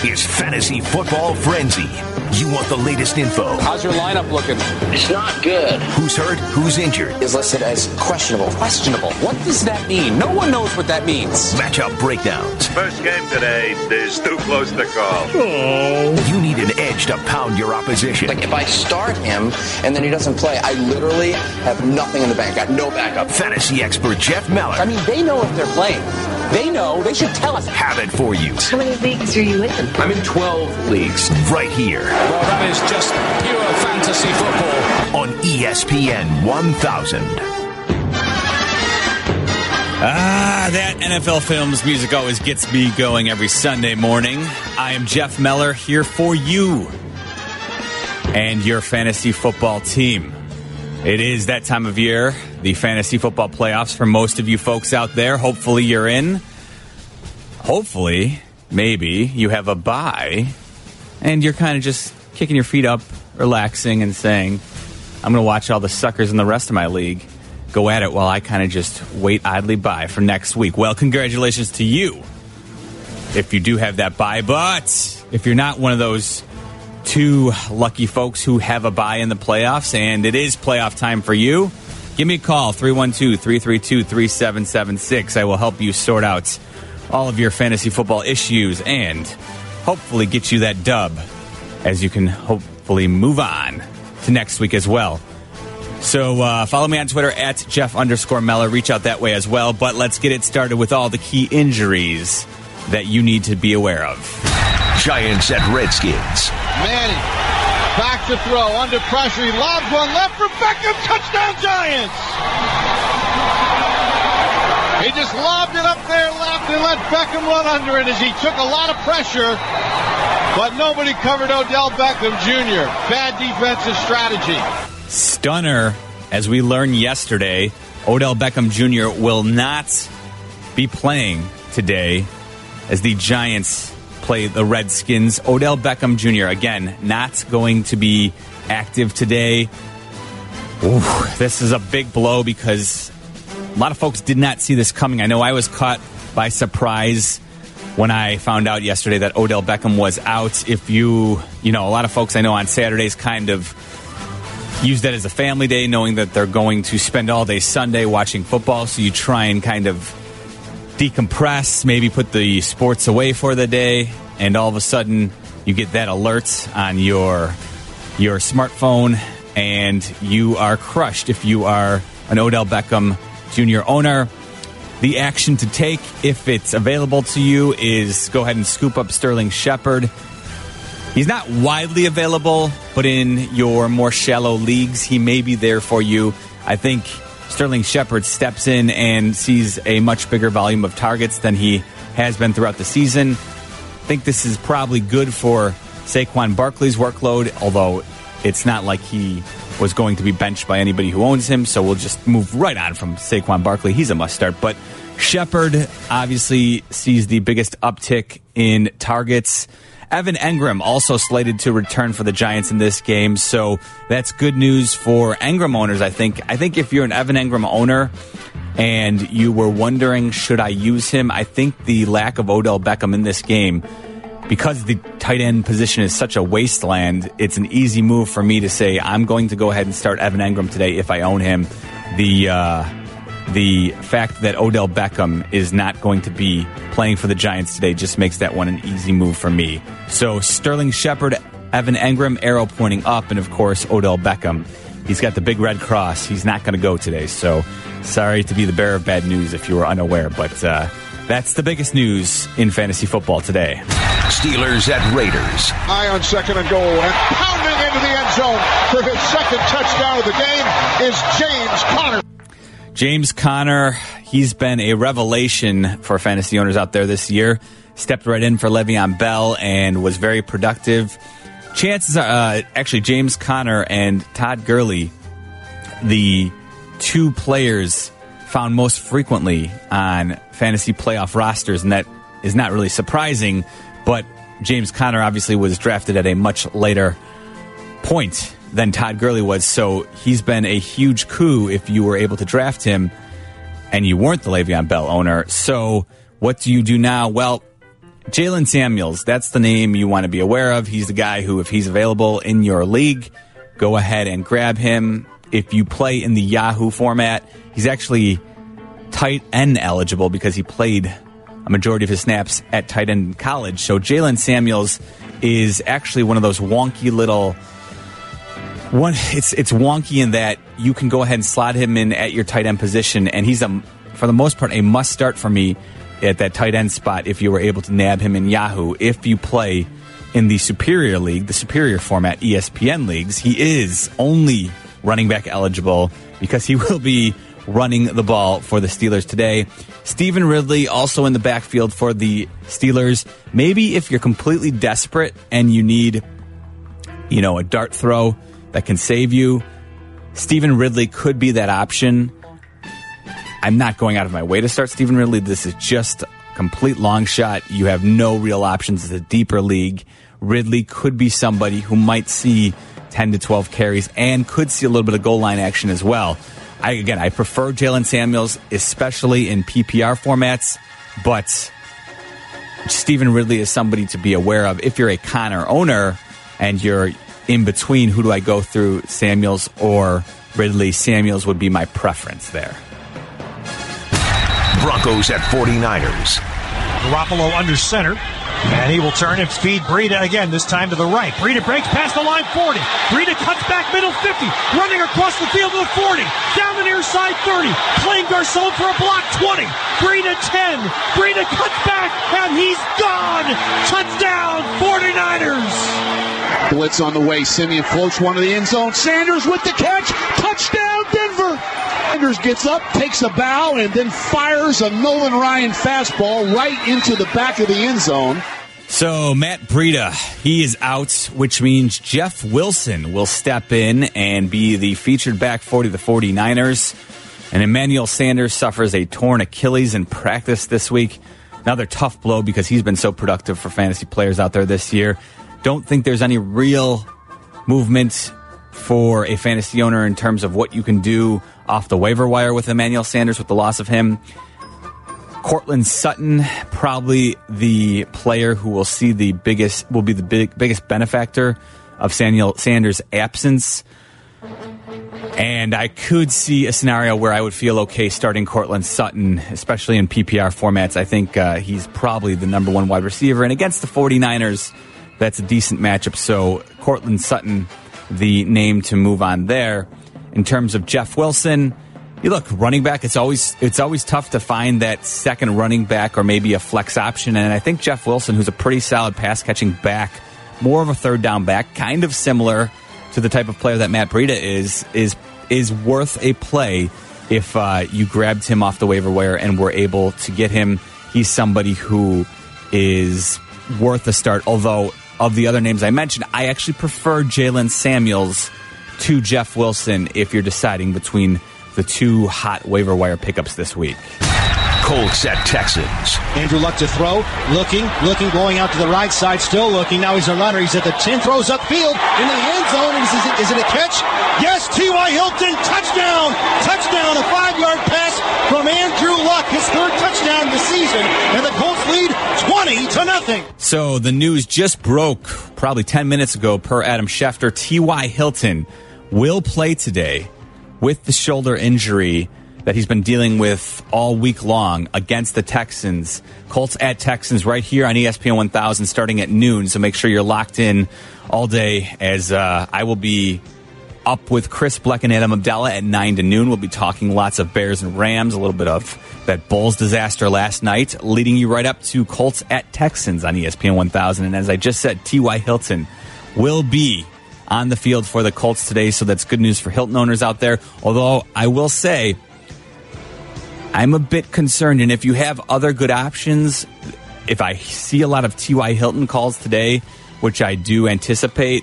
This is Fantasy Football Frenzy. You want the latest info. How's your lineup looking? It's not good. Who's hurt? Who's injured? Is listed as questionable. Questionable. What does that mean? No one knows what that means. Matchup breakdowns. First game today is too close to call. Oh. You need an edge to pound your opposition. Like if I start him and then he doesn't play, I literally have nothing in the bank. Got no backup. Fantasy expert Jeff Meller. I mean, they know if they're playing. They know. They should tell us. have it for you How many leagues are you in? I'm in 12 leagues. right here Well, that is just pure fantasy football. on ESPN 1000. Ah, that NFL Films music always gets me going every Sunday morning. I am Jeff Meller here for you and your fantasy football team. It is that time of year, the fantasy football playoffs for most of you folks out there. Hopefully, you're in. Hopefully, maybe you have a buy and you're kind of just kicking your feet up, relaxing, and saying, I'm going to watch all the suckers in the rest of my league go at it while I kind of just wait idly by for next week. Well, congratulations to you if you do have that buy. But if you're not one of those two lucky folks who have a buy in the playoffs and it is playoff time for you, give me a call 312 332 3776. I will help you sort out all of your fantasy football issues and hopefully get you that dub as you can hopefully move on to next week as well. So uh, follow me on Twitter at Jeff underscore Meller. Reach out that way as well. But let's get it started with all the key injuries that you need to be aware of. Giants at Redskins. Manning back to throw under pressure. He lobs one left for Beckham. Touchdown Giants. He just lobbed it up there left and let Beckham run under it as he took a lot of pressure. But nobody covered Odell Beckham Jr. Bad defensive strategy. Stunner, as we learned yesterday, Odell Beckham Jr. will not be playing today as the Giants play the Redskins. Odell Beckham Jr., again, not going to be active today. Ooh, this is a big blow because a lot of folks did not see this coming. I know I was caught by surprise when I found out yesterday that Odell Beckham was out. If you, you know, a lot of folks I know on Saturdays kind of use that as a family day, knowing that they're going to spend all day Sunday watching football. So you try and kind of decompress, maybe put the sports away for the day, and all of a sudden you get that alert on your your smartphone, and you are crushed if you are an Odell Beckham Jr. owner. The action to take, if it's available to you, is go ahead and scoop up Sterling Shepard. He's not widely available, but in your more shallow leagues, he may be there for you. I think Sterling Shepard steps in and sees a much bigger volume of targets than he has been throughout the season. I think this is probably good for Saquon Barkley's workload, although it's not like he was going to be benched by anybody who owns him, so we'll just move right on from Saquon Barkley. He's a must start. But Shepard obviously sees the biggest uptick in targets. Evan Engram also slated to return for the Giants in this game, so that's good news for Engram owners. I think. I think if you're an Evan Engram owner and you were wondering should I use him, I think the lack of Odell Beckham in this game, because the tight end position is such a wasteland, it's an easy move for me to say I'm going to go ahead and start Evan Engram today if I own him. The uh, the fact that Odell Beckham is not going to be playing for the Giants today just makes that one an easy move for me. So Sterling Shepard, Evan Engram, arrow pointing up, and of course Odell Beckham. He's got the big red cross. He's not going to go today. So sorry to be the bearer of bad news if you were unaware, but uh, that's the biggest news in fantasy football today. Steelers at Raiders. High on second and goal and pounding into the end zone for his second touchdown of the game is James Conner. James Conner, he's been a revelation for fantasy owners out there this year. Stepped right in for Le'Veon Bell and was very productive. Chances are, uh, actually, James Conner and Todd Gurley, the two players found most frequently on fantasy playoff rosters, and that is not really surprising. But James Conner obviously was drafted at a much later point than Todd Gurley was, so he's been a huge coup if you were able to draft him and you weren't the Le'Veon Bell owner. So what do you do now? Well, Jaylen Samuels, that's the name you want to be aware of. He's the guy who, if he's available in your league, go ahead and grab him. If you play in the Yahoo format, he's actually tight end eligible because he played a majority of his snaps at tight end in college. So Jaylen Samuels is actually one of those wonky little one. It's it's wonky in that you can go ahead and slot him in at your tight end position, and he's a for the most part a must start for me at that tight end spot if you were able to nab him in Yahoo. If you play in the Superior League, the Superior format ESPN leagues, he is only running back eligible because he will be running the ball for the Steelers today. Stevan Ridley also in the backfield for the Steelers. Maybe if you're completely desperate and you need, you know, a dart throw that can save you, Stevan Ridley could be that option. I'm not going out of my way to start Stevan Ridley. This is just a complete long shot. You have no real options. It's a deeper league. Ridley could be somebody who might see 10 to 12 carries and could see a little bit of goal line action as well. I, again, I prefer Jaylen Samuels, especially in PPR formats, but Stevan Ridley is somebody to be aware of. If you're a Conner owner and you're in between, who do I go through, Samuels or Ridley? Samuels would be my preference there. Broncos at 49ers. Garoppolo under center. And he will turn and feed Breida again, this time to the right. Breida breaks past the line 40. Breida cuts back middle 50. Running across the field to the 40. Down the near side 30. Playing Garcon for a block 20. Breida 10. Breida cuts back and he's gone. Touchdown 49ers. Blitz on the way. Siemian floats one to the end zone. Sanders with the catch. Touchdown. Sanders gets up, takes a bow, and then fires a Nolan Ryan fastball right into the back of the end zone. So Matt Breida, he is out, which means Jeff Wilson will step in and be the featured back 40 the 49ers. And Emmanuel Sanders suffers a torn Achilles in practice this week. Another tough blow because he's been so productive for fantasy players out there this year. Don't think there's any real movement for a fantasy owner in terms of what you can do off the waiver wire with Emmanuel Sanders with the loss of him. Courtland Sutton, probably the player who will see the biggest, will be the big, biggest benefactor of Samuel Sanders' absence. And I could see a scenario where I would feel okay starting Courtland Sutton, especially in PPR formats. I think uh, he's probably the number one wide receiver. And against the 49ers, that's a decent matchup. So Courtland Sutton, the name to move on there. In terms of Jeff Wilson, you look running back. It's always it's always tough to find that second running back or maybe a flex option. And I think Jeff Wilson, who's a pretty solid pass catching back, more of a third down back, kind of similar to the type of player that Matt Breida is, is is worth a play if uh, you grabbed him off the waiver wire and were able to get him. He's somebody who is worth a start. Although of the other names I mentioned, I actually prefer Jaylen Samuels to Jeff Wilson if you're deciding between the two hot waiver wire pickups this week. Colts at Texans. Andrew Luck to throw. Looking, looking, going out to the right side, still looking. Now he's a runner. He's at the 10, throws upfield in the end zone. Is, is, it, is it a catch? Yes, T.Y. Hilton, touchdown! Touchdown, a five yard pass from Andrew Luck, his third touchdown of the season. And the Colts lead 20 to nothing. So the news just broke probably 10 minutes ago per Adam Schefter. T.Y. Hilton will play today with the shoulder injury that he's been dealing with all week long against the Texans. Colts at Texans right here on ESPN 1000 starting at noon. So make sure you're locked in all day as uh, I will be up with Chris Bleck and Adam Abdallah at 9 to noon. We'll be talking lots of Bears and Rams, a little bit of that Bulls disaster last night, leading you right up to Colts at Texans on ESPN 1000. And as I just said, T.Y. Hilton will be on the field for the Colts today. So that's good news for Hilton owners out there. Although I will say, I'm a bit concerned. And if you have other good options, if I see a lot of T.Y. Hilton calls today, which I do anticipate,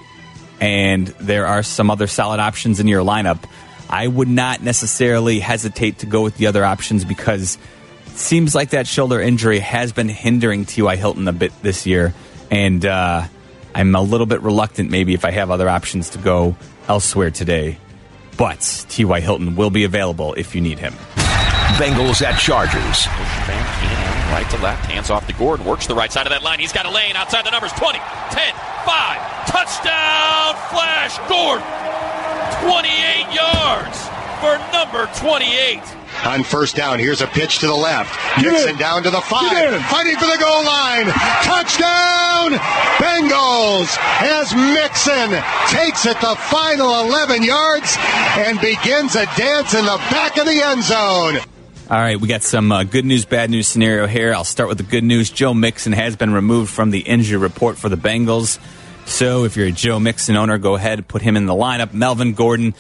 and there are some other solid options in your lineup, I would not necessarily hesitate to go with the other options because it seems like that shoulder injury has been hindering T.Y. Hilton a bit this year. And uh, I'm a little bit reluctant, maybe, if I have other options to go elsewhere today. But T.Y. Hilton will be available if you need him. Bengals at Chargers. Right to left, hands off to Gordon, works the right side of that line. He's got a lane outside the numbers 20, 10, 5, touchdown, flash, Gordon. 28 yards for number 28. On first down, here's a pitch to the left. Mixon down to the five. Fighting for the goal line. Touchdown! Bengals as Mixon takes it the final 11 yards and begins a dance in the back of the end zone. All right, we got some uh, good news, bad news scenario here. I'll start with the good news. Joe Mixon has been removed from the injury report for the Bengals. So if you're a Joe Mixon owner, go ahead, put him in the lineup. Melvin Gordon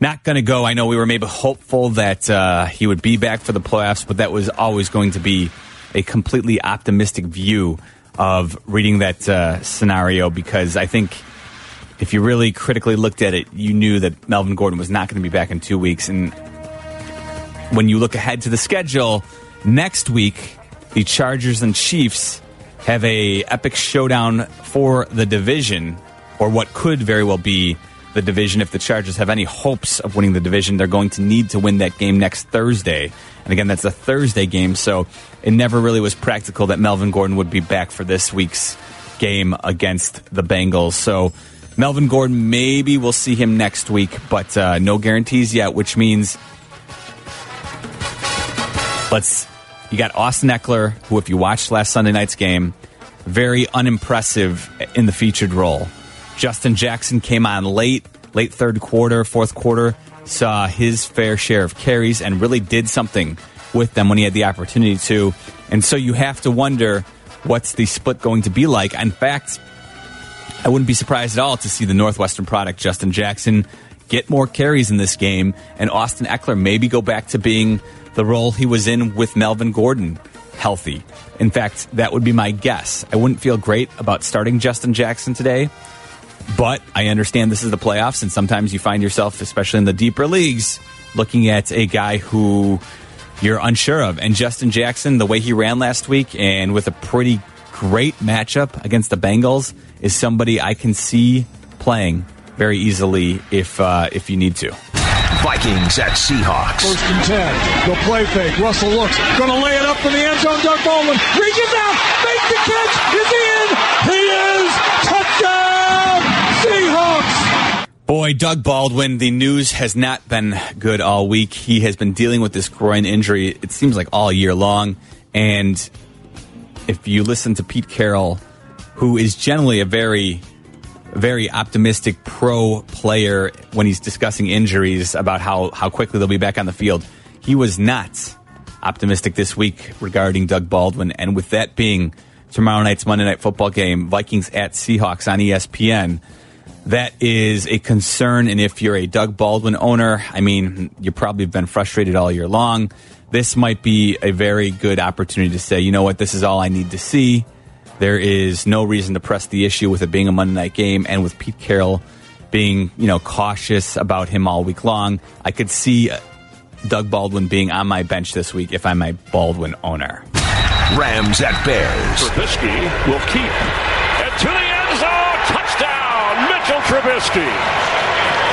not going to go. I know we were maybe hopeful that uh, he would be back for the playoffs, but that was always going to be a completely optimistic view of reading that uh, scenario because I think if you really critically looked at it, you knew that Melvin Gordon was not going to be back in two weeks. And when you look ahead to the schedule, next week, the Chargers and Chiefs have a epic showdown for the division, or what could very well be the division. If the Chargers have any hopes of winning the division, they're going to need to win that game next Thursday. And again, that's a Thursday game, so it never really was practical that Melvin Gordon would be back for this week's game against the Bengals. So Melvin Gordon, maybe we'll see him next week, but uh, no guarantees yet, which means let's. You got Austin Ekeler, who, if you watched last Sunday night's game, very unimpressive in the featured role. Justin Jackson came on late, late third quarter, fourth quarter, saw his fair share of carries and really did something with them when he had the opportunity to. And so you have to wonder what's the split going to be like. In fact, I wouldn't be surprised at all to see the Northwestern product, Justin Jackson, get more carries in this game, and Austin Ekeler maybe go back to being the role he was in with Melvin Gordon healthy. In fact, that would be my guess. I wouldn't feel great about starting Justin Jackson today, but I understand this is the playoffs, and sometimes you find yourself, especially in the deeper leagues, looking at a guy who you're unsure of. And Justin Jackson, the way he ran last week, and with a pretty great matchup against the Bengals, is somebody I can see playing very easily if uh, if you need to. Vikings at Seahawks. First and ten. The play fake. Russell looks. Going to lay it up in the end zone. Doug Baldwin reaches out. Makes the catch. Is he in? He is. Touchdown. Seahawks. Boy, Doug Baldwin, the news has not been good all week. He has been dealing with this groin injury, it seems like all year long. And if you listen to Pete Carroll, who is generally a very very optimistic pro player when he's discussing injuries about how, how quickly they'll be back on the field. He was not optimistic this week regarding Doug Baldwin. And with that being tomorrow night's Monday Night Football game, Vikings at Seahawks on ESPN, that is a concern. And if you're a Doug Baldwin owner, I mean, you probably have been frustrated all year long. This might be a very good opportunity to say, you know what, this is all I need to see. There is no reason to press the issue with it being a Monday night game and with Pete Carroll being, you know, cautious about him all week long. I could see Doug Baldwin being on my bench this week if I'm a Baldwin owner. Rams at Bears. Trubisky will keep. And to the end zone, touchdown, Mitchell Trubisky.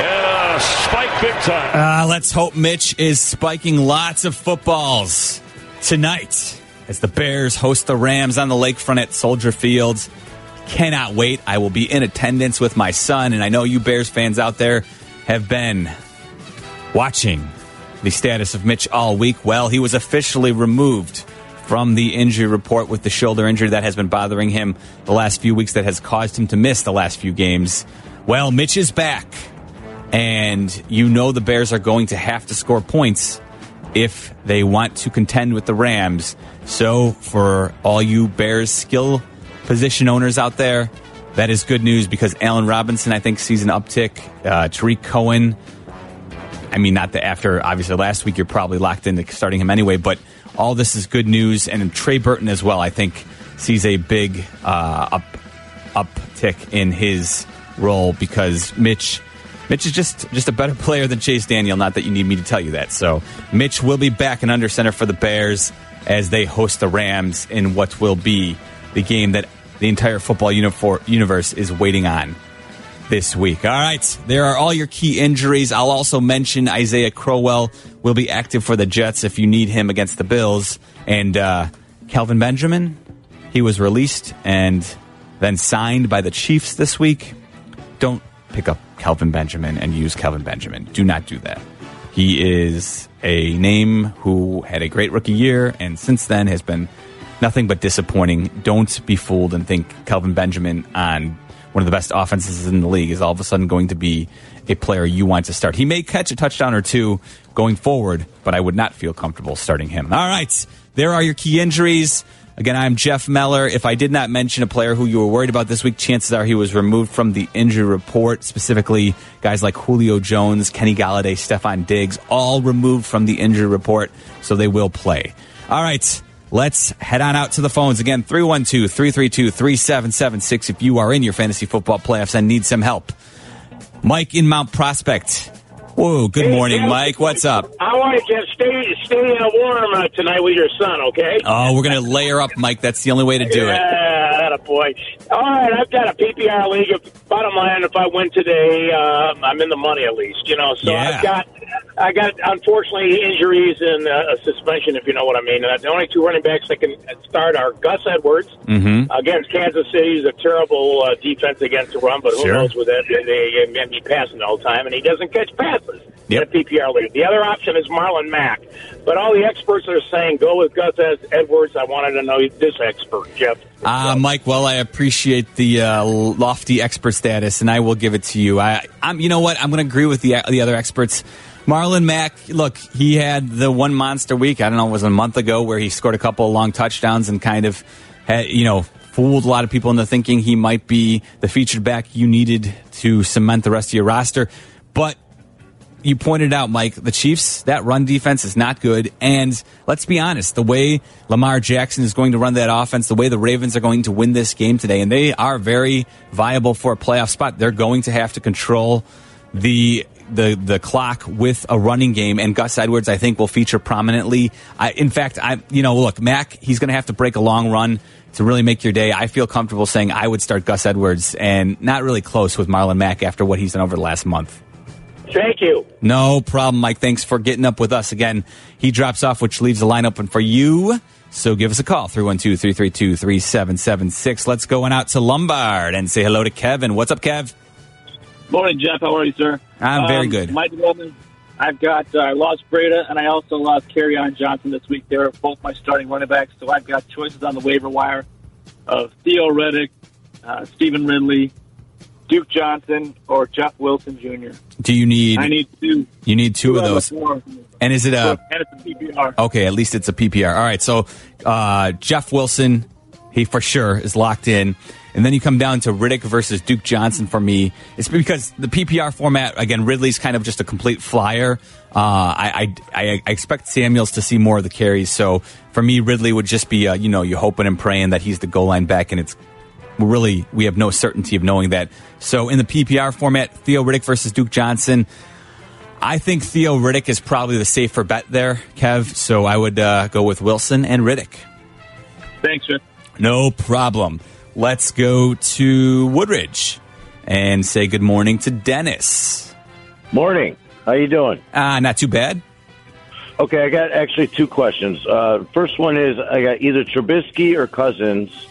And a spike big time. Uh, let's hope Mitch is spiking lots of footballs tonight as the Bears host the Rams on the lakefront at Soldier Field. Cannot wait. I will be in attendance with my son, and I know you Bears fans out there have been watching the status of Mitch all week. Well, he was officially removed from the injury report with the shoulder injury that has been bothering him the last few weeks that has caused him to miss the last few games. Well, Mitch is back, and you know the Bears are going to have to score points if they want to contend with the Rams. So, for all you Bears skill position owners out there, that is good news because Allen Robinson, I think, sees an uptick. Uh, Tarik Cohen, I mean, not that after obviously last week you're probably locked into starting him anyway, but all this is good news. And Trey Burton as well, I think, sees a big uh, up uptick in his role because Mitch. Mitch is just just a better player than Chase Daniel. Not that you need me to tell you that. So Mitch will be back in under center for the Bears as they host the Rams in what will be the game that the entire football universe is waiting on. this week. All right, there are all your key injuries. I'll also mention Isaiah Crowell will be active for the Jets if you need him against the Bills. And uh, Kelvin Benjamin, he was released and then signed by the Chiefs this week. Don't pick up Kelvin Benjamin and use Kelvin Benjamin. Do not do that. He is a name who had a great rookie year and since then has been nothing but disappointing. Don't be fooled and think Kelvin Benjamin on one of the best offenses in the league is all of a sudden going to be a player you want to start. He may catch a touchdown or two going forward, but I would not feel comfortable starting him. All right, there are your key injuries. Again, I'm Jeff Meller. If I did not mention a player who you were worried about this week, chances are he was removed from the injury report, specifically guys like Julio Jones, Kenny Golladay, Stefon Diggs, all removed from the injury report, so they will play. All right. Let's head on out to the phones again 312 332 3776 if you are in your fantasy football playoffs and need some help. Mike in Mount Prospect. Whoa, good morning. Mike. What's up? I want to just stay stay uh, warm uh, tonight with your son, okay? Oh, we're going to layer up, Mike. That's the only way to do it. Yeah, that a boy. All right, I've got a PPR league. Bottom line, if I win today, uh, I'm in the money at least. You know, so Yeah. I've got, I got unfortunately injuries and uh, a suspension, if you know what I mean. Uh, the only two running backs that can start are Gus Edwards Mm-hmm. against Kansas City. He's a terrible uh, defense against the run, but who Sure. knows with that? They, they, they be passing all the time, and he doesn't catch passes Yep. in a PPR league. The other option is Marlon Mack, but all the experts are saying go with Gus Ed- Edwards. I wanted to know this expert, Jeff. Uh, Mike, well, I appreciate the uh, lofty expert status, and I will give it to you. I, I'm, you know what? I'm going to agree with the the other experts. Marlon Mack, look, he had the one monster week. I don't know, it was a month ago where he scored a couple of long touchdowns and kind of, had, you know, fooled a lot of people into thinking he might be the featured back you needed to cement the rest of your roster. But you pointed out, Mike, the Chiefs, that run defense is not good. And let's be honest, the way Lamar Jackson is going to run that offense, the way the Ravens are going to win this game today, and they are very viable for a playoff spot, they're going to have to control the the the clock with a running game and Gus Edwards I think will feature prominently. I, in fact, I you know, look, Mack, he's going to have to break a long run to really make your day. I feel comfortable saying I would start Gus Edwards and not really close with Marlon Mack after what he's done over the last month. Thank you. No problem, Mike. Thanks for getting up with us again. He drops off, which leaves the line open for you. So give us a call, 312 332 3776. Let's go on out to Lombard and say hello to Kevin. What's up, Kev? Morning, Jeff. How are you, sir? I'm very Um, good. My development, I've got uh, I lost Breida, and I also lost Kerryon Johnson this week. They're both my starting running backs, so I've got choices on the waiver wire of Theo Riddick, uh, Stevan Ridley, Duke Johnson, or Jeff Wilson Jr. Do you need, I need two. you need two of those? four. And is it a and it's a PPR. Okay, at least it's a PPR. All right, so uh, Jeff Wilson, he for sure is locked in. And then you come down to Riddick versus Duke Johnson for me. It's because the PPR format, again, Ridley's kind of just a complete flyer. Uh, I, I, I expect Samuels to see more of the carries. So for me, Ridley would just be, uh, you know, you hoping and praying that he's the goal line back, and it's really, we have no certainty of knowing that. So in the PPR format, Theo Riddick versus Duke Johnson. I think Theo Riddick is probably the safer bet there, Kev. So I would uh, go with Wilson and Riddick. Thanks, Jeff. No problem. Let's go to Woodridge and say good morning to Dennis. Morning. How you doing? Ah, not too bad. Okay, I got actually two questions. Uh, first one is I got either Trubisky or Cousins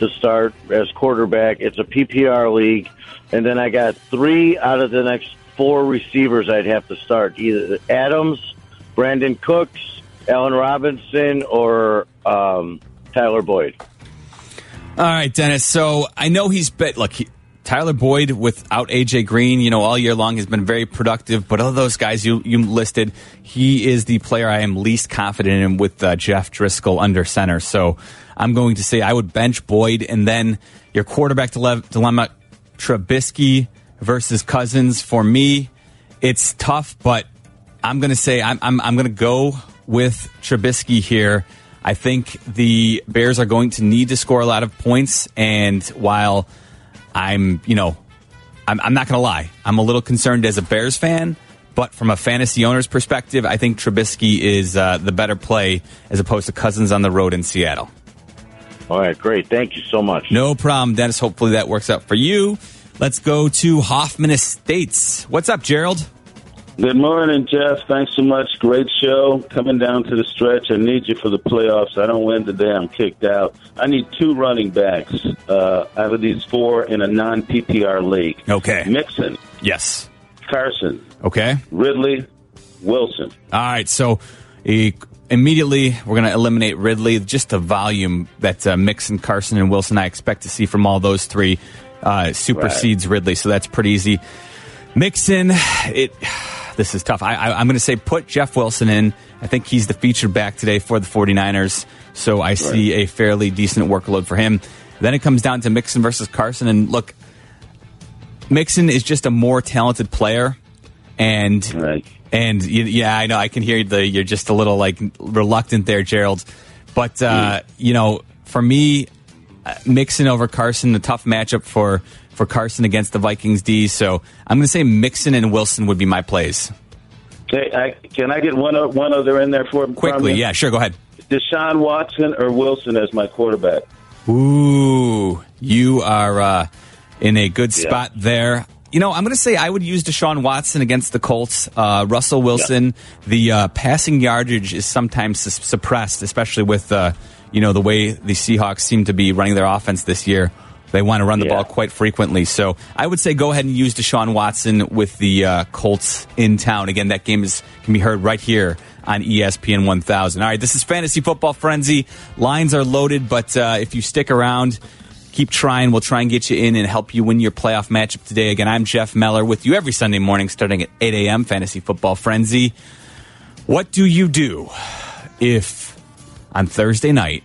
to start as quarterback. It's a PPR league, and then I got three out of the next four receivers I'd have to start: either Adams, Brandin Cooks, Allen Robinson, or um, Tyler Boyd. All right, Dennis. So I know he's bet. Look, he, Tyler Boyd without AJ Green, you know, all year long has been very productive. But of those guys you you listed, he is the player I am least confident in with uh, Jeff Driskel under center. So I'm going to say I would bench Boyd, and then your quarterback dile- dilemma: Trubisky versus Cousins. For me, it's tough, but I'm going to say I'm I'm, I'm going to go with Trubisky here. I think the Bears are going to need to score a lot of points, and while I'm, you know, I'm, I'm not going to lie, I'm a little concerned as a Bears fan. But from a fantasy owner's perspective, I think Trubisky is uh, the better play as opposed to Cousins on the road in Seattle. All right, great. Thank you so much. No problem, Dennis. Hopefully that works out for you. Let's go to Hoffman Estates. What's up, Gerald? Good morning, Jeff. Thanks so much. Great show. Coming down to the stretch. I need you for the playoffs. I don't win today. I'm kicked out. I need two running backs uh, out of these four in a non PPR league. Okay. Mixon. Yes. Carson. Okay. Ridley. Wilson. All right. So uh, immediately we're going to eliminate Ridley. Just the volume that uh, Mixon, Carson, and Wilson I expect to see from all those three uh, supersedes right. Ridley. So that's pretty easy. Mixon, it this is tough. I, I, am going to say put Jeff Wilson in. I think he's the featured back today for the 49ers. So I right. see a fairly decent workload for him. Then it comes down to Mixon versus Carson. And look, Mixon is just a more talented player. And right. and yeah, I know I can hear the you're just a little like reluctant there, Gerald. But uh, mm. you know, for me, uh, Mixon over Carson, the tough matchup for for Carson against the Vikings D. So I'm going to say Mixon and Wilson would be my plays. Okay, I, can I get one one other in there for quickly? Yeah, sure. Go ahead. Deshaun Watson or Wilson as my quarterback. Ooh, you are uh, in a good spot yeah. there. You know, I'm going to say I would use Deshaun Watson against the Colts. Uh, Russell Wilson, yeah. the uh, passing yardage is sometimes su- suppressed, especially with uh, you know the way the Seahawks seem to be running their offense this year. They want to run the yeah. ball quite frequently. So I would say go ahead and use Deshaun Watson with the uh, Colts in town. Again, that game is can be heard right here on ESPN 1000. All right, this is Fantasy Football Frenzy. Lines are loaded, but uh, if you stick around, keep trying. We'll try and get you in and help you win your playoff matchup today. Again, I'm Jeff Meller with you every Sunday morning starting at 8 a.m. Fantasy Football Frenzy. What do you do if on Thursday night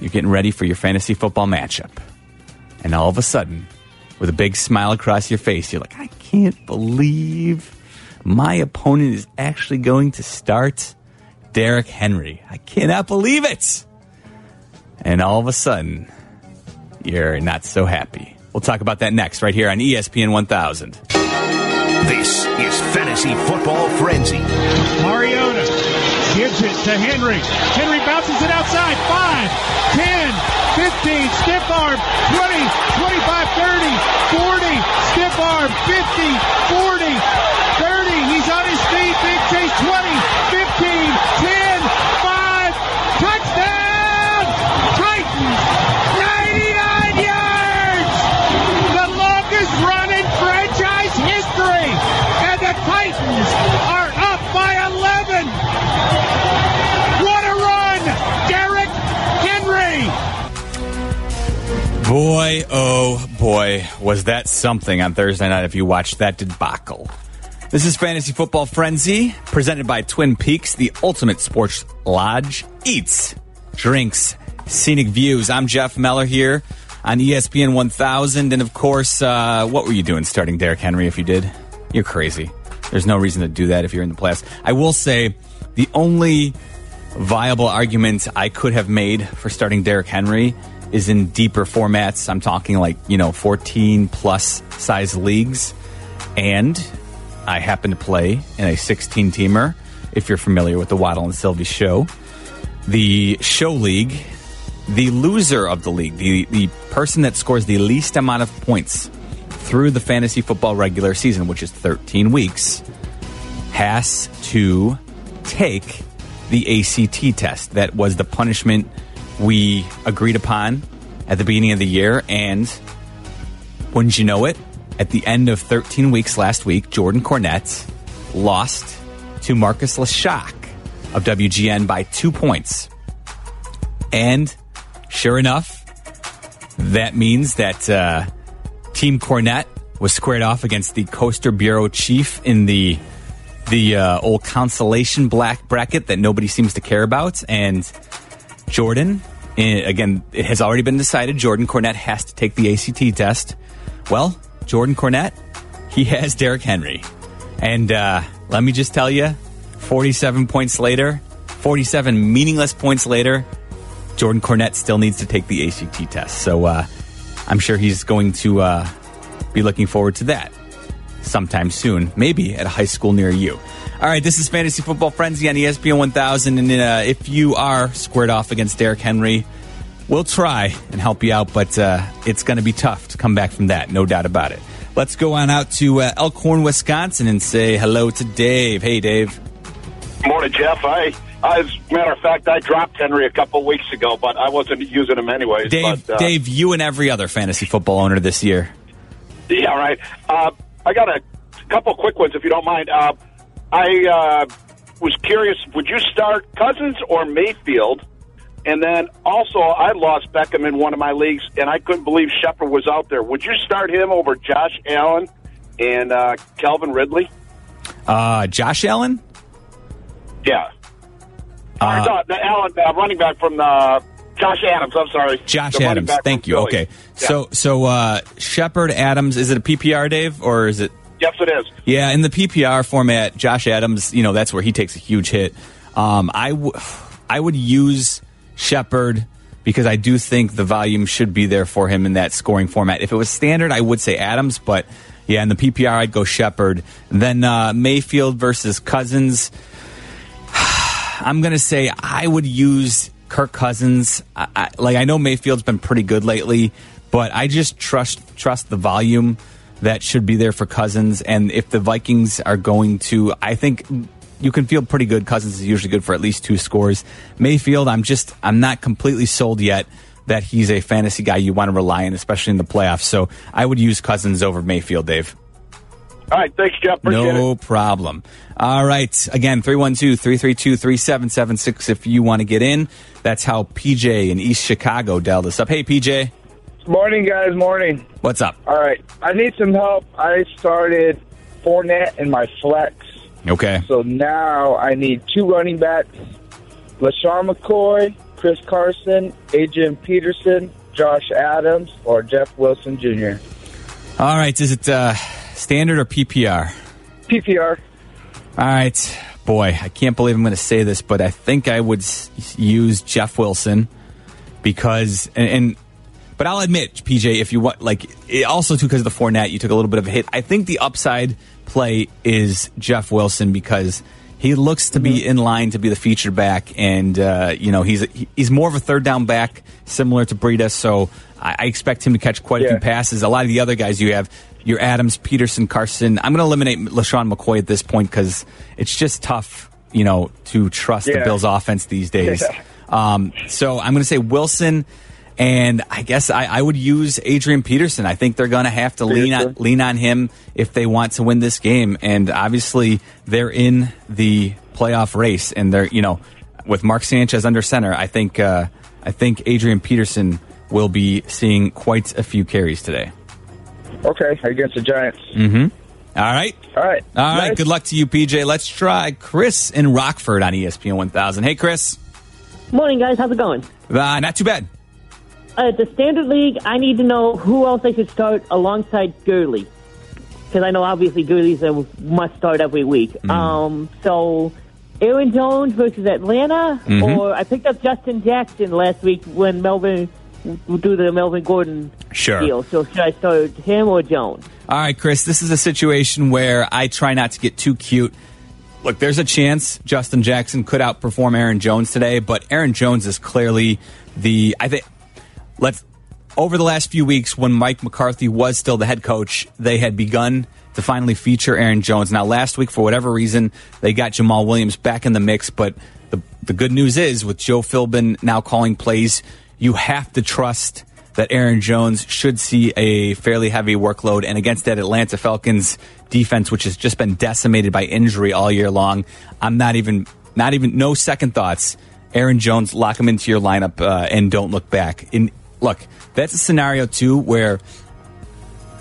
you're getting ready for your fantasy football matchup? And all of a sudden, with a big smile across your face, you're like, I can't believe my opponent is actually going to start Derrick Henry. I cannot believe it. And all of a sudden, you're not so happy. We'll talk about that next, right here on ESPN 1000. This is Fantasy Football Frenzy. Mariota gives it to Henry. Henry bounces it outside. Five, ten. 15, stiff arm, 20, 25, 30, 40, stiff arm, 50, 40, Boy, oh boy, was that something on Thursday night if you watched that debacle. This is Fantasy Football Frenzy, presented by Twin Peaks, the ultimate sports lodge. Eats, drinks, scenic views. I'm Jeff Meller here on ESPN 1000. And of course, uh, what were you doing starting Derrick Henry if you did? You're crazy. There's no reason to do that if you're in the playoffs. I will say the only viable argument I could have made for starting Derrick Henry is in deeper formats. I'm talking like, you know, 14 plus size leagues. And I happen to play in a 16 teamer, if you're familiar with the Waddle and Silvy show. The show league, the loser of the league, the, the person that scores the least amount of points through the fantasy football regular season, which is 13 weeks, has to take the ACT test. That was the punishment we agreed upon at the beginning of the year. And wouldn't you know it, at the end of 13 weeks last week, Jordan Cornette lost to Marcus Leshock of WGN by two points. And sure enough, that means that uh, Team Cornette was squared off against the Coaster Bureau chief in the the uh, old consolation black bracket that nobody seems to care about. And Jordan, eh, again, it has already been decided Jordan Cornette has to take the ACT test. Well, Jordan Cornette, he has Derrick Henry. And uh, let me just tell you 47 points later, 47 meaningless points later, Jordan Cornette still needs to take the ACT test. So uh, I'm sure he's going to uh, be looking forward to that sometime soon, maybe at a high school near you. All right, this is Fantasy Football Frenzy on ESPN 1000. And uh, if you are squared off against Derrick Henry, We'll try and help you out, but uh, it's going to be tough to come back from that, no doubt about it. Let's go on out to uh, Elkhorn, Wisconsin, and say hello to Dave. Hey, Dave. Morning, Jeff. I, as a matter of fact, I dropped Henry a couple weeks ago, but I wasn't using him anyways. Dave, but, uh, Dave, you and every other fantasy football owner this year. Yeah, right. Uh, I got a couple quick ones, if you don't mind. Uh, I uh, was curious, would you start Cousins or Mayfield? And then also, I lost Beckham in one of my leagues, and I couldn't believe Shepard was out there. Would you start him over Josh Allen and uh, Calvin Ridley? Uh, Josh Allen? Yeah. Uh, Allen, uh, running back from the Josh Adams. I'm sorry, Josh The Adams. Thank you. Philly. Okay. Yeah. So, so uh, Shepard Adams, is it a PPR, Dave, or is it? yes, it is. Yeah, in the PPR format, Josh Adams, you know, that's where he takes a huge hit. Um, I, w- I would use Shepard because I do think the volume should be there for him in that scoring format. If it was standard, I would say Adams, but yeah, in the PPR, I'd go Shepard. Then uh, Mayfield versus Cousins. I'm going to say I would use Kirk Cousins. I, I, like I know Mayfield's been pretty good lately, but I just trust trust the volume that should be there for Cousins. And if the Vikings are going to, I think you can feel pretty good. Cousins is usually good for at least two scores. Mayfield, I'm just I'm not completely sold yet that he's a fantasy guy you want to rely on, especially in the playoffs. So I would use Cousins over Mayfield, Dave. All right, thanks, Jeff. Appreciate no it. problem. All right. Again, 312 332 3776 if you want to get in. That's how PJ in East Chicago dialed us up. Hey, PJ. Morning, guys. Morning. What's up? All right. I need some help. I started Fournette in my flex. Okay. So now I need two running backs LeSean McCoy, Chris Carson, Adrian Peterson, Josh Adams, or Jeff Wilson Jr. All right. Is it uh, standard or PPR? PPR. All right. Boy, I can't believe I'm going to say this, but I think I would use Jeff Wilson because, and, and but I'll admit, PJ, if you want, like, it, also too because of the Fournette, you took a little bit of a hit. I think the upside play is Jeff Wilson because he looks to be in line to be the featured back, and uh, you know he's he's more of a third down back, similar to Breida. So I, I expect him to catch quite a few passes. A lot of the other guys you have, your Adams, Peterson, Carson. I'm going to eliminate LeSean McCoy at this point because it's just tough, you know, to trust the Bills' offense these days. Yeah. Um, so I'm going to say Wilson, and I guess I, I would use Adrian Peterson. I think they're going to have to lean on lean on him if they want to win this game. And obviously, they're in the playoff race, and they're you know with Mark Sanchez under center. I think uh, I think Adrian Peterson will be seeing quite a few carries today. Okay, against the Giants. Mm-hmm. All right. All right. All right. Good luck to you, PJ. Let's try Chris in Rockford on ESPN 1000. Hey, Chris. Morning, guys. How's it going? Uh, not too bad. Uh, the standard league, I need to know who else I should start alongside Gurley. Because I know obviously Gurley's a must start every week. Mm-hmm. Um, so Aaron Jones versus Atlanta, Mhm. or I picked up Justin Jackson last week when Melvin do the Melvin Gordon Sure. deal. So should I start him or Jones? All right, Chris, this is a situation where I try not to get too cute. Look, there's a chance Justin Jackson could outperform Aaron Jones today, but Aaron Jones is clearly the I think let's over the last few weeks when Mike McCarthy was still the head coach, they had begun to finally feature Aaron Jones. Now last week for whatever reason, they got Jamaal Williams back in the mix, but the the good news is with Joe Philbin now calling plays, you have to trust that Aaron Jones should see a fairly heavy workload. And against that Atlanta Falcons defense, which has just been decimated by injury all year long, I'm not even, not even, no second thoughts. Aaron Jones, lock him into your lineup uh, and don't look back. In look, that's a scenario too where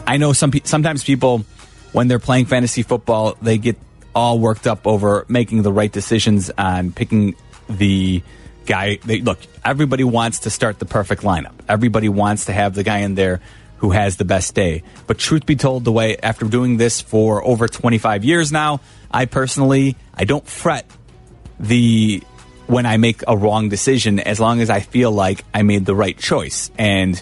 I know some sometimes people when they're playing fantasy football they get all worked up over making the right decisions on picking the guy. They look. Everybody wants to start the perfect lineup. Everybody wants to have the guy in there who has the best day. But truth be told, the way after doing this for over 25 years now, I personally I don't fret the when I make a wrong decision as long as I feel like I made the right choice. And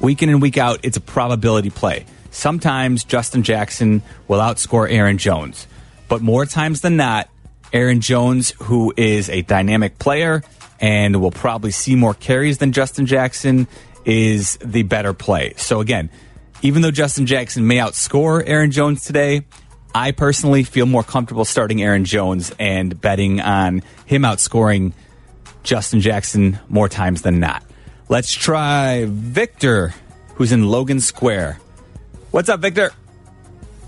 week in and week out, it's a probability play. Sometimes Justin Jackson will outscore Aaron Jones, but more times than not, Aaron Jones, who is a dynamic player and will probably see more carries than Justin Jackson is the better play. So again, even though Justin Jackson may outscore Aaron Jones today, I personally feel more comfortable starting Aaron Jones and betting on him outscoring Justin Jackson more times than not. Let's try Victor, who's in Logan Square. What's up, Victor?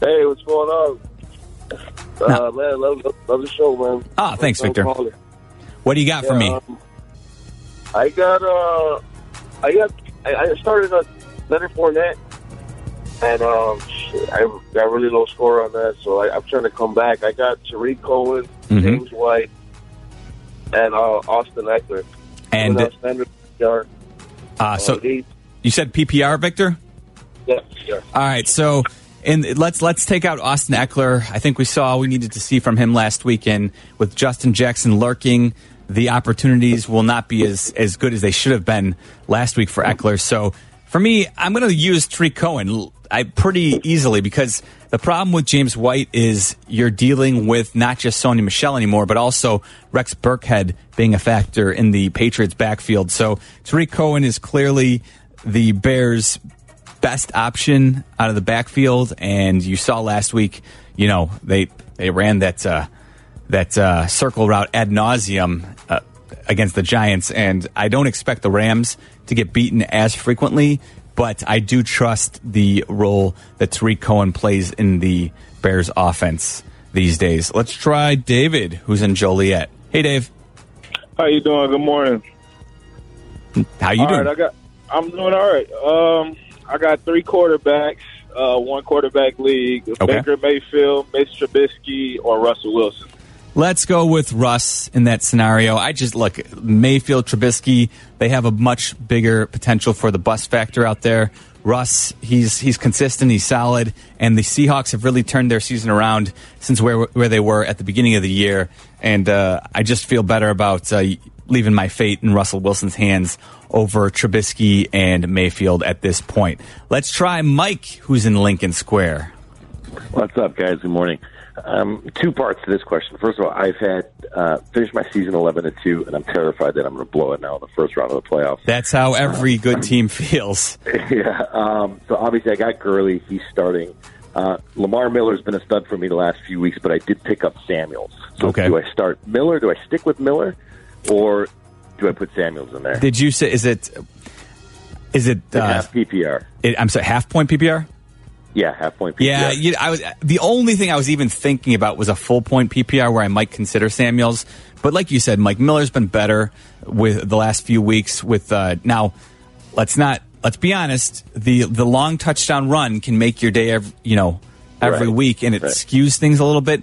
Hey, what's going on? Uh, man, love, love, love the show, man. Ah, thanks, I'm Victor. calling. What do you got for me? um, I got, uh, I got, I, started a Leonard Fournette, and um, shit, I got really low score on that, so I, I'm trying to come back. I got Tarik Cohen, Mhm. James White, and uh, Austin Ekeler. And- standard yard. Uh, so you said PPR, Victor? Yeah, yeah. All right, so and let's let's take out Austin Ekeler. I think we saw we needed to see from him last weekend with Justin Jackson lurking. The opportunities will not be as as good as they should have been last week for Ekeler. So for me, I'm going to use Tarik Cohen I pretty easily because the problem with James White is you're dealing with not just Sony Michel anymore, but also Rex Burkhead being a factor in the Patriots backfield. So Tarik Cohen is clearly the Bears' best option out of the backfield. And you saw last week, you know, they they ran that uh, that uh, circle route ad nauseum uh, against the Giants, and I don't expect the Rams to get beaten as frequently. But I do trust the role that Tarik Cohen plays in the Bears offense these days. Let's try David, who's in Joliet. Hey, Dave. How you doing? Good morning. How you All doing? right, I got. I'm doing all right. Um, I got three quarterbacks, uh, one quarterback league: Okay. Baker Mayfield, Mitch Trubisky, or Russell Wilson. Let's go with Russ in that scenario. I just look Mayfield, Trubisky. They have a much bigger potential for the bust factor out there. Russ, he's he's consistent, he's solid, and the Seahawks have really turned their season around since where where they were at the beginning of the year. And uh, I just feel better about uh, leaving my fate in Russell Wilson's hands over Trubisky and Mayfield at this point. Let's try Mike, who's in Lincoln Square. What's up, guys? Good morning. Um, two parts to this question. First of all, I've had uh, finished my season eleven and two, and I'm terrified that I'm going to blow it now in the first round of the playoffs. That's how every good team feels. yeah. Um, so obviously, I got Gurley. He's starting. Uh, Lamar Miller's been a stud for me the last few weeks, but I did pick up Samuels. So Okay. do I start Miller? Do I stick with Miller, or do I put Samuels in there? Did you say is it is it uh, half PPR? It, I'm sorry, half point PPR. Yeah, half point PPR. Yeah, you, I was the only thing I was even thinking about was a full point PPR where I might consider Samuels. But like you said, Mike Miller's been better with the last few weeks. With uh, now, let's not let's be honest. The the long touchdown run can make your day, every, you know, every Right. week, and it Right. skews things a little bit.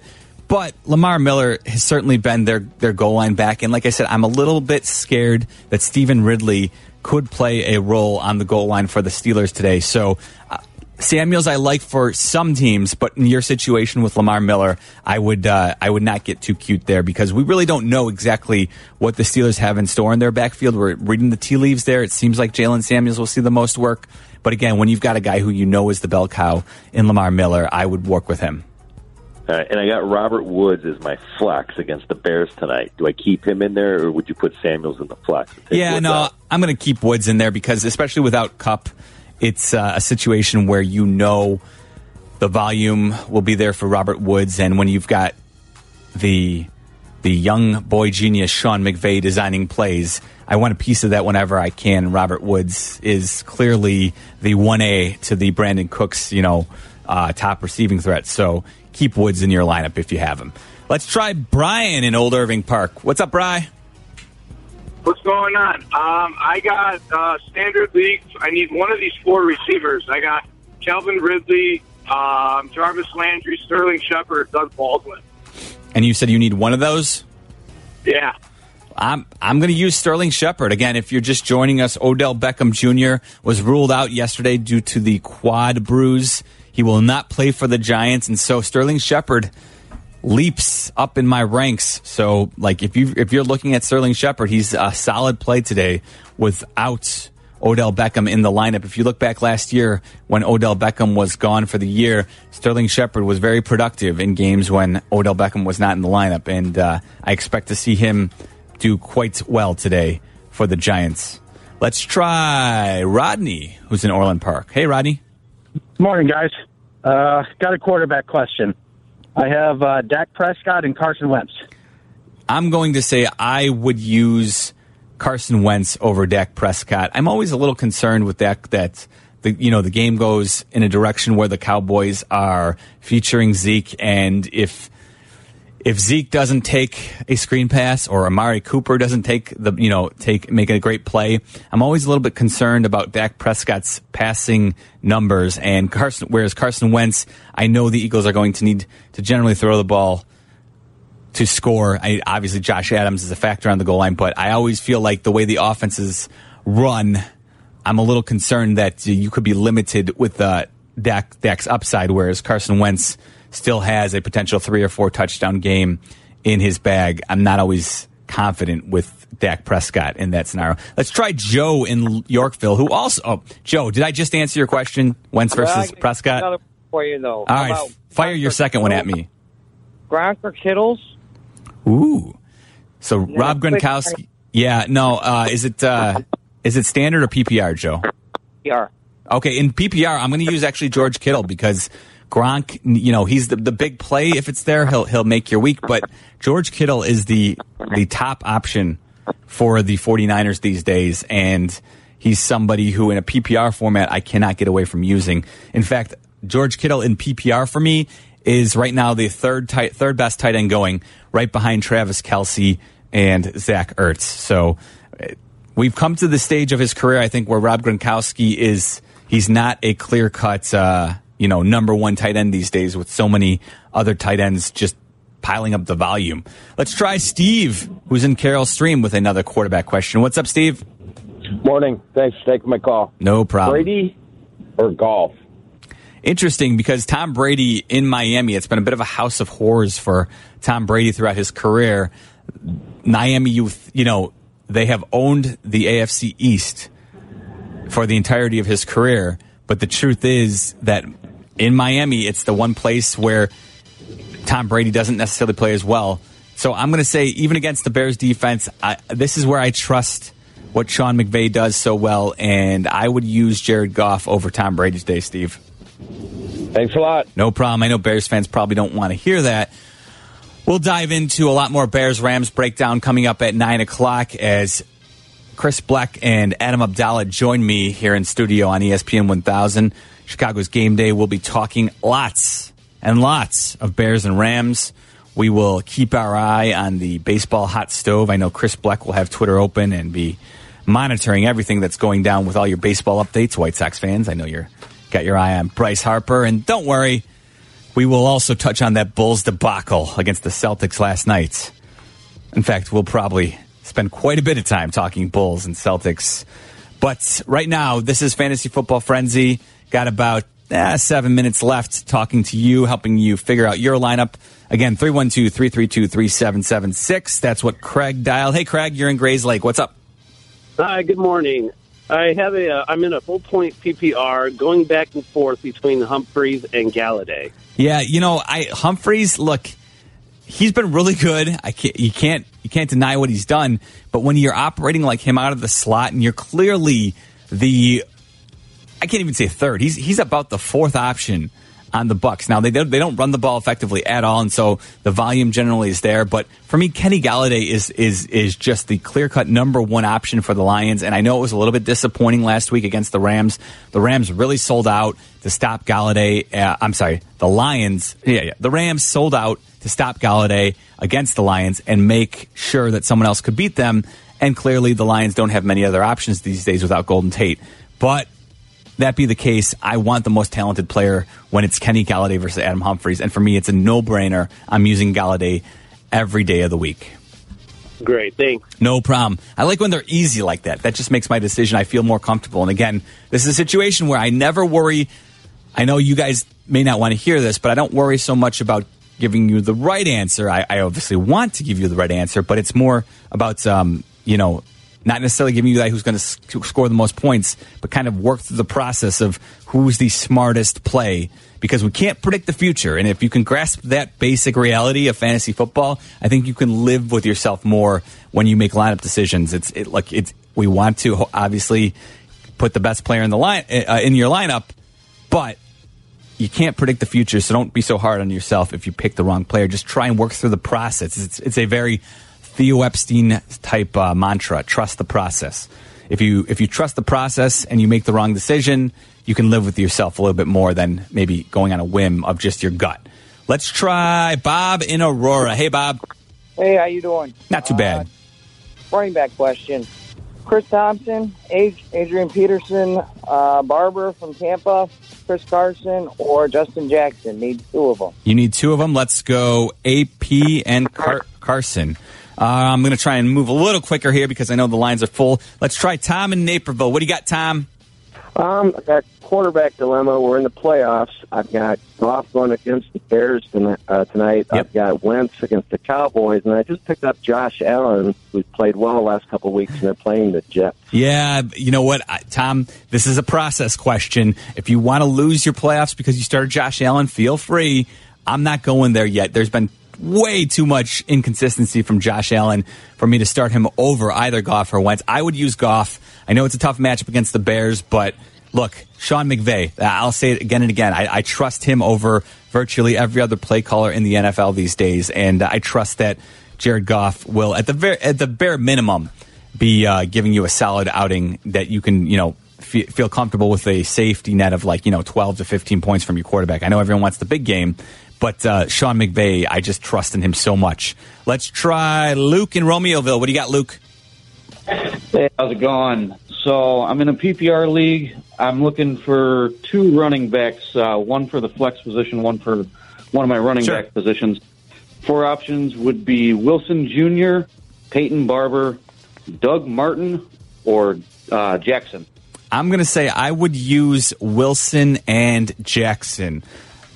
But Lamar Miller has certainly been their their goal line back, and like I said, I'm a little bit scared that Stevan Ridley could play a role on the goal line for the Steelers today. So. Uh, Samuels, I like for some teams, but in your situation with Lamar Miller, I would uh, I would not get too cute there because we really don't know exactly what the Steelers have in store in their backfield. We're reading the tea leaves there. It seems like Jaylen Samuels will see the most work, but again, when you've got a guy who you know is the bell cow in Lamar Miller, I would work with him. Right, and I got Robert Woods as my flex against the Bears tonight. Do I keep him in there, or would you put Samuels in the flex? Yeah, Woods no, out? I'm going to keep Woods in there because, especially without Kupp, it's uh, a situation where you know the volume will be there for Robert Woods, and when you've got the the young boy genius Sean McVay designing plays, I want a piece of that whenever I can. Robert Woods is clearly the one A to the Brandin Cooks, you know, uh, top receiving threat. So keep Woods in your lineup if you have him. Let's try Brian in Old Irving Park. What's up, Bry? What's going on? Um, I got uh, standard league. I need one of these four receivers. I got Calvin Ridley, um, Jarvis Landry, Sterling Shepard, Doug Baldwin. And you said you need one of those? Yeah. I'm I'm going to use Sterling Shepard again. If you're just joining us, Odell Beckham Jr. was ruled out yesterday due to the quad bruise. He will not play for the Giants, and so Sterling Shepard leaps up in my ranks. So, like if you if you're looking at Sterling Shepard, he's a solid play today without Odell Beckham in the lineup. If you look back last year when Odell Beckham was gone for the year, Sterling Shepard was very productive in games when Odell Beckham was not in the lineup, and uh, I expect to see him do quite well today for the Giants. Let's try Rodney, who's in Orland Park. Hey, Rodney. Morning, guys. Uh, got a quarterback question. I have uh, Dak Prescott and Carson Wentz. I'm going to say I would use Carson Wentz over Dak Prescott. I'm always a little concerned with Dak that the you know the game goes in a direction where the Cowboys are featuring Zeke, and if if Zeke doesn't take a screen pass or Amari Cooper doesn't take the you know take make a great play, I'm always a little bit concerned about Dak Prescott's passing numbers and Carson. Whereas Carson Wentz, I know the Eagles are going to need to generally throw the ball to score. I, obviously, Josh Adams is a factor on the goal line, but I always feel like the way the offenses run, I'm a little concerned that you could be limited with uh, Dak, Dak's upside, whereas Carson Wentz still has a potential three or four touchdown game in his bag. I'm not always confident with Dak Prescott in that scenario. Let's try Joe in Yorkville, who also. Oh, Joe, did I just answer your question? Wentz versus Well, Prescott. another For you though. All right, fire your second one at me. Gronk or Kittles? Ooh. So Rob Gronkowski. Yeah, no. Uh, is it uh, is it standard or PPR, Joe? PPR. Okay, in PPR, I'm going to use actually George Kittle because Gronk, you know, he's the, the big play. If it's there, he'll he'll make your week. But George Kittle is the the top option for the 49ers these days, and he's somebody who, in a PPR format, I cannot get away from using. In fact, George Kittle in PPR for me is right now the third tight, third best tight end going, right behind Travis Kelce and Zach Ertz. So uh, we've come to the stage of his career, I think, where Rob Gronkowski is he's not a clear cut, uh, you know, number one tight end these days with so many other tight ends just piling up the volume. Let's try Steve, who's in Carol Stream, with another quarterback question. What's up, Steve? Morning. Thanks for taking my call. No problem. Brady or Goff? Interesting because Tom Brady in Miami, it's been a bit of a house of horrors for Tom Brady throughout his career. Miami youth, you know, they have owned the AFC East for the entirety of his career. But the truth is that in Miami, it's the one place where Tom Brady doesn't necessarily play as well. So I'm going to say, even against the Bears defense, I, this is where I trust what Sean McVay does so well, and I would use Jared Goff over Tom Brady today, Steve. Thanks a lot. No problem. I know Bears fans probably don't want to hear that. We'll dive into a lot more Bears Rams breakdown coming up at 9 o'clock as Chris Black and Adam Abdallah join me here in studio on ESPN 1000. Chicago's game day. We'll be talking lots and lots of Bears and Rams. We will keep our eye on the baseball hot stove. I know Chris Black will have Twitter open and be monitoring everything that's going down with all your baseball updates, White Sox fans. I know you're got your eye on Bryce Harper, and don't worry, we will also touch on that Bulls debacle against the Celtics last night. In fact, we'll probably spend quite a bit of time talking Bulls and Celtics. But right now, this is Fantasy Football Frenzy. Got about eh, seven minutes left talking to you, helping you figure out your lineup. Again, 312 332 3776. That's what Craig dialed. Hey, Craig, you're in Grayslake. What's up? Hi, good morning. I have a. Uh, I'm in a full point PPR, going back and forth between Humphries and Golladay. Yeah, you know, I Humphries. Look, he's been really good. I can't, you can't, you can't deny what he's done. But when you're operating like him out of the slot, and you're clearly the, I can't even say third. He's he's about the fourth option on the Bucs. Now they don't they don't run the ball effectively at all, and so the volume generally is there. But for me, Kenny Golladay is is is just the clear cut number one option for the Lions. And I know it was a little bit disappointing last week against the Rams. The Rams really sold out to stop Golladay. Uh, I'm sorry, the Lions. Yeah, yeah, the Rams sold out to stop Golladay against the Lions and make sure that someone else could beat them. And clearly, the Lions don't have many other options these days without Golden Tate. But that be the case, I want the most talented player when it's Kenny Golladay versus Adam Humphries. And for me, it's a no brainer. I'm using Golladay every day of the week. Great, thanks. No problem. I like when they're easy like that. That just makes my decision. I feel more comfortable. And again, this is a situation where I never worry. I know you guys may not want to hear this, but I don't worry so much about giving you the right answer. I, I obviously want to give you the right answer, but it's more about, um, you know, Not necessarily giving you guy who's going to score the most points, but kind of work through the process of who's the smartest play because we can't predict the future. And if you can grasp that basic reality of fantasy football, I think you can live with yourself more when you make lineup decisions. It's it, like it's we want to obviously put the best player in the line uh, in your lineup, but you can't predict the future. So don't be so hard on yourself if you pick the wrong player. Just try and work through the process. It's, it's a very Theo Epstein type uh, mantra. Trust the process. If you if you trust the process and you make the wrong decision, you can live with yourself a little bit more than maybe going on a whim of just your gut. Let's try Bob in Aurora. Hey, Bob. Hey, how you doing? Not too bad. Uh, running back question. Chris Thompson, Adrian Peterson, uh, Barber from Tampa, Chris Carson, or Justin Jackson. Need two of them. You need two of them. Let's go AP and Car- Carson. Uh, I'm going to try and move a little quicker here because I know the lines are full. Let's try Tom in Naperville. What do you got, Tom? Um, I got quarterback dilemma. We're in the playoffs. I've got Goff going against the Bears tonight. Uh, tonight. Yep. I've got Wentz against the Cowboys, and I just picked up Josh Allen, who's played well the last couple of weeks, and they're playing the Jets. Yeah, you know what, Tom? This is a process question. If you want to lose your playoffs because you started Josh Allen, feel free. I'm not going there yet. There's been way too much inconsistency from Josh Allen for me to start him over either Goff or Wentz. I would use Goff. I know it's a tough matchup against the Bears, but look, Sean McVay, I'll say it again and again. I, I trust him over virtually every other play caller in the NFL these days, and I trust that Jared Goff will, at the very, at the bare minimum, be uh, giving you a solid outing that you can, you know, fe- feel comfortable with a safety net of like you know 12 to 15 points from your quarterback. I know everyone wants the big game, but uh, Sean McVay, I just trust in him so much. Let's try Luke in Romeoville. What do you got, Luke? Hey, how's it going? So I'm in a PPR league. I'm looking for two running backs, uh, one for the flex position, one for one of my running Sure. back positions. Four options would be Wilson Jr., Peyton Barber, Doug Martin, or uh, Jackson. I'm going to say I would use Wilson and Jackson.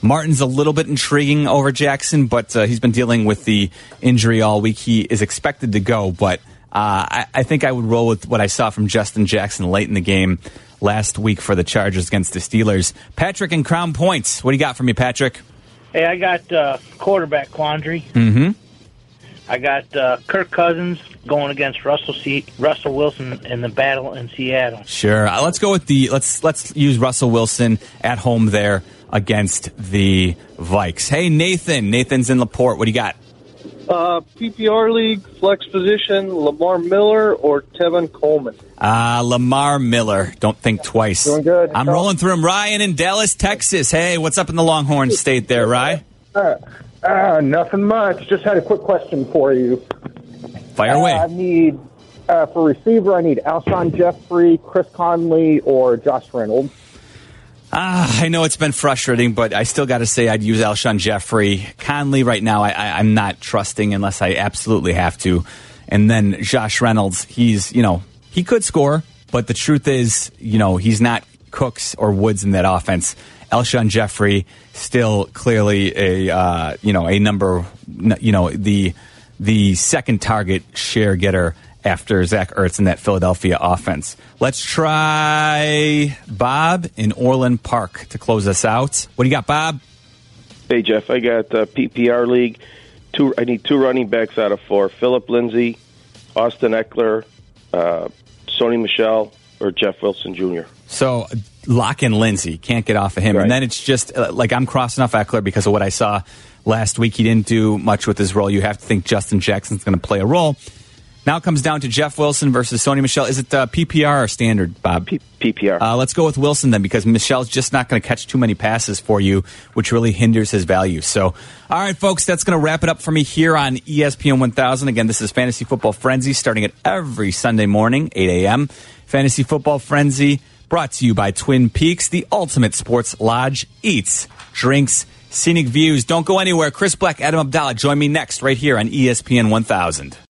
Martin's a little bit intriguing over Jackson, but uh, he's been dealing with the injury all week. He is expected to go, but uh, I, I think I would roll with what I saw from Justin Jackson late in the game last week for the Chargers against the Steelers. Patrick and Crown Points. What do you got for me, Patrick? Hey, I got uh, quarterback quandary. Mm-hmm. I got uh, Kirk Cousins going against Russell C- Russell Wilson in the battle in Seattle. Sure. Uh, let's go with the let's let's use Russell Wilson at home there against the Vikes. Hey Nathan, Nathan's in Laporte. What do you got? Uh, PPR league flex position: Lamar Miller or Tevin Coleman. Uh, Lamar Miller. Don't think twice. Doing good. I'm rolling through him. Ryan in Dallas, Texas. Hey, what's up in the Longhorn State there, Rye? Uh, uh, nothing much. Just had a quick question for you. Fire Uh, away. I need uh, for receiver. I need Alshon Jeffery, Chris Conley, or Josh Reynolds. Ah, I know it's been frustrating, but I still got to say I'd use Alshon Jeffery. Conley right now, I, I'm not trusting unless I absolutely have to. And then Josh Reynolds, he's, you know, he could score, but the truth is, you know, he's not Cooks or Woods in that offense. Alshon Jeffery still clearly a, uh, you know, a number, you know, the, the second target share getter after Zach Ertz in that Philadelphia offense. Let's try Bob in Orland Park to close us out. What do you got, Bob? Hey Jeff, I got uh, PPR league. Two, I need two running backs out of four: Phillip Lindsay, Austin Ekeler, uh, Sony Michel, or Jeff Wilson Jr. So lock in Lindsay. Can't get off of him. And then it's just uh, like I'm crossing off Ekeler because of what I saw last week. He didn't do much with his role. You have to think Justin Jackson's going to play a role. Now it comes down to Jeff Wilson versus Sony Michel. Is it uh, PPR or standard, Bob? PPR. Uh, let's go with Wilson then because Michel's just not going to catch too many passes for you, which really hinders his value. So, all right, folks, that's going to wrap it up for me here on ESPN 1000. Again, this is Fantasy Football Frenzy starting at every Sunday morning, 8 a.m. Fantasy Football Frenzy brought to you by Twin Peaks, the ultimate sports lodge, eats, drinks, scenic views. Don't go anywhere. Chris Black, Adam Abdallah, join me next right here on ESPN 1000.